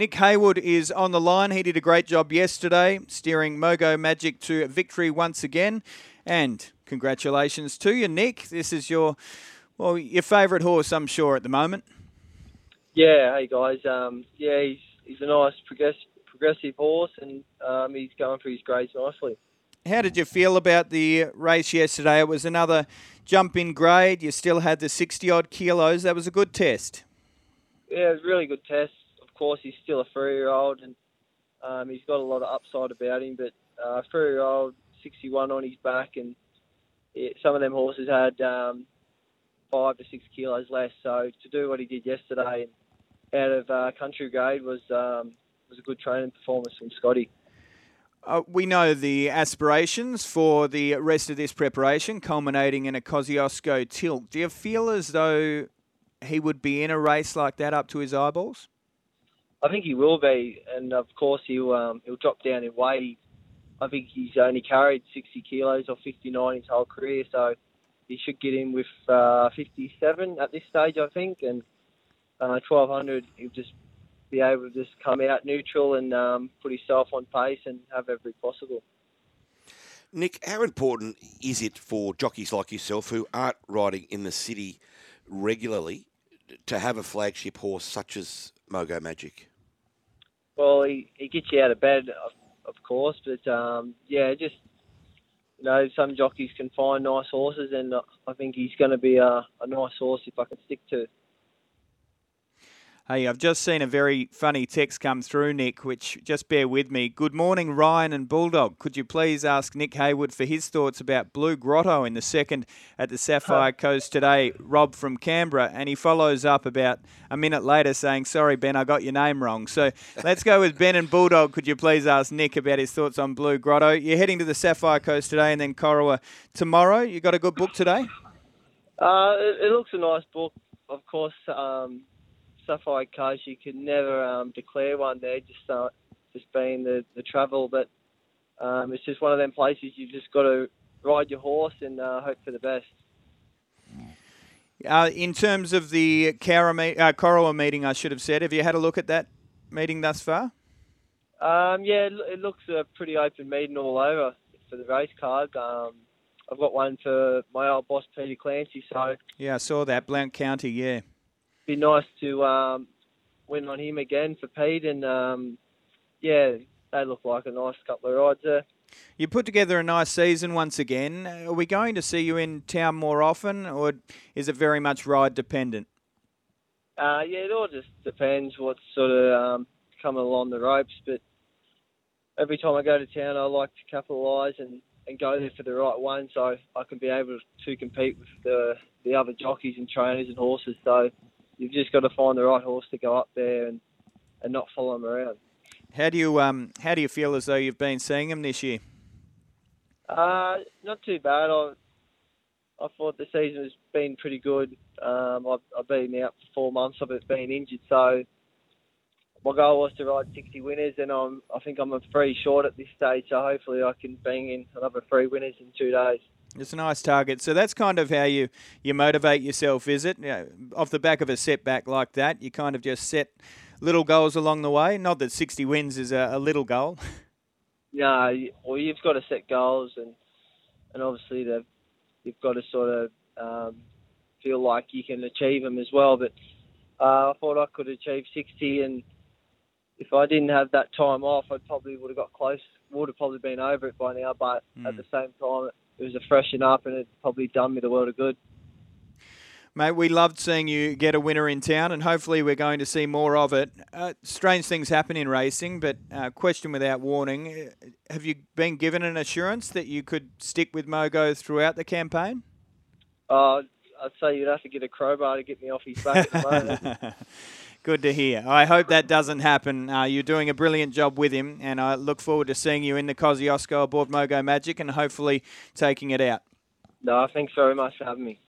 Nick Heywood is on the line. He did a great job yesterday, steering Mogo Magic to victory once again. And congratulations to you, Nick. This is your well, your favourite horse, I'm sure, at the moment. Yeah, hey guys. Um, yeah, he's he's a nice progress, progressive horse, and um, he's going through his grades nicely. How did you feel about the race yesterday? It was another jump in grade. You still had the 60 odd kilos. That was a good test. Yeah, it was a really good test course, he's still a three-year-old, and um, he's got a lot of upside about him. But uh, three-year-old, 61 on his back, and it, some of them horses had um, five to six kilos less. So to do what he did yesterday out of uh, country grade was um, was a good training performance from Scotty. Uh, we know the aspirations for the rest of this preparation, culminating in a Kosciuszko tilt. Do you feel as though he would be in a race like that up to his eyeballs? I think he will be, and of course he'll um, he'll drop down in weight. I think he's only carried 60 kilos or 59 his whole career, so he should get in with uh, 57 at this stage, I think, and uh, 1200 he'll just be able to just come out neutral and um, put himself on pace and have every possible. Nick, how important is it for jockeys like yourself who aren't riding in the city regularly to have a flagship horse such as Mogo Magic? Well, he, he gets you out of bed, of, of course, but um, yeah, just you know, some jockeys can find nice horses, and I think he's going to be a, a nice horse if I can stick to. Hey, I've just seen a very funny text come through, Nick, which just bear with me. Good morning, Ryan and Bulldog. Could you please ask Nick Heywood for his thoughts about Blue Grotto in the second at the Sapphire Coast today? Rob from Canberra. And he follows up about a minute later saying, Sorry, Ben, I got your name wrong. So let's go with Ben and Bulldog. Could you please ask Nick about his thoughts on Blue Grotto? You're heading to the Sapphire Coast today and then Corowa tomorrow. You got a good book today? Uh, it, it looks a nice book. Of course, um, Sapphire Coast, you could never um, declare one there, just uh, just being the, the travel. But um, it's just one of them places you've just got to ride your horse and uh, hope for the best. Uh, in terms of the Corowa, uh, meeting, I should have said, have you had a look at that meeting thus far? Um, yeah, it, it looks a pretty open meeting all over for the race card. Um, I've got one for my old boss Peter Clancy. So yeah, I saw that Blount County. Yeah, be nice to um, win on him again for Pete, and um, yeah, they look like a nice couple of rides there. You put together a nice season once again. Are we going to see you in town more often, or is it very much ride dependent? Uh, yeah, it all just depends what's sort of um, coming along the ropes. But every time I go to town, I like to capitalise and, and go there for the right one, so I can be able to compete with the the other jockeys and trainers and horses. So you've just got to find the right horse to go up there and, and not follow him around. How do you um how do you feel as though you've been seeing him this year? Uh, not too bad. I I thought the season has been pretty good. Um, I've, I've been out for four months of it being injured, so my goal was to ride 60 winners, and I'm I think I'm a three short at this stage. So hopefully I can bang in another three winners in two days. It's a nice target. So that's kind of how you, you motivate yourself, is it? You know, off the back of a setback like that, you kind of just set little goals along the way. Not that 60 wins is a, a little goal. No, well, you've got to set goals, and and obviously the, you've got to sort of um, feel like you can achieve them as well. But uh, I thought I could achieve 60, and if I didn't have that time off, I probably would have got close. Would have probably been over it by now. But mm. at the same time, it was a freshen up, and it probably done me the world of good. Mate, we loved seeing you get a winner in town, and hopefully we're going to see more of it. Uh, strange things happen in racing, but uh, question without warning: uh, Have you been given an assurance that you could stick with Mogo throughout the campaign? Uh, I'd say you'd have to get a crowbar to get me off his back at the moment. Good to hear. I hope that doesn't happen. Uh, you're doing a brilliant job with him, and I look forward to seeing you in the Kosciuszko aboard Mogo Magic and hopefully taking it out. No, thanks very much for having me.